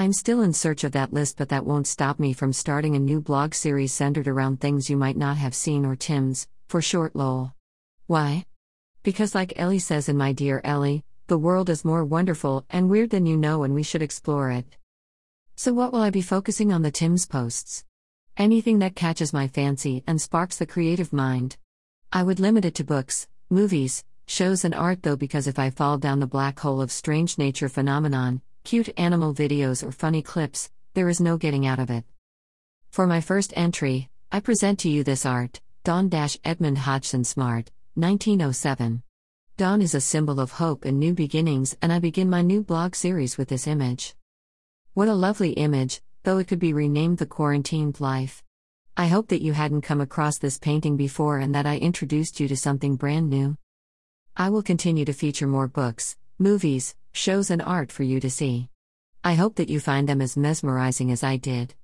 I'm still in search of that list, but that won't stop me from starting a new blog series centered around things you might not have seen or Tim's, for short lol. Why? Because, like Ellie says in My Dear Ellie, the world is more wonderful and weird than you know, and we should explore it. So, what will I be focusing on the Tim's posts? Anything that catches my fancy and sparks the creative mind. I would limit it to books, movies, shows, and art though, because if I fall down the black hole of strange nature phenomenon, cute animal videos, or funny clips, there is no getting out of it. For my first entry, I present to you this art Dawn Edmund Hodgson Smart, 1907. Dawn is a symbol of hope and new beginnings, and I begin my new blog series with this image. What a lovely image, though it could be renamed The Quarantined Life. I hope that you hadn't come across this painting before and that I introduced you to something brand new. I will continue to feature more books, movies, shows, and art for you to see. I hope that you find them as mesmerizing as I did.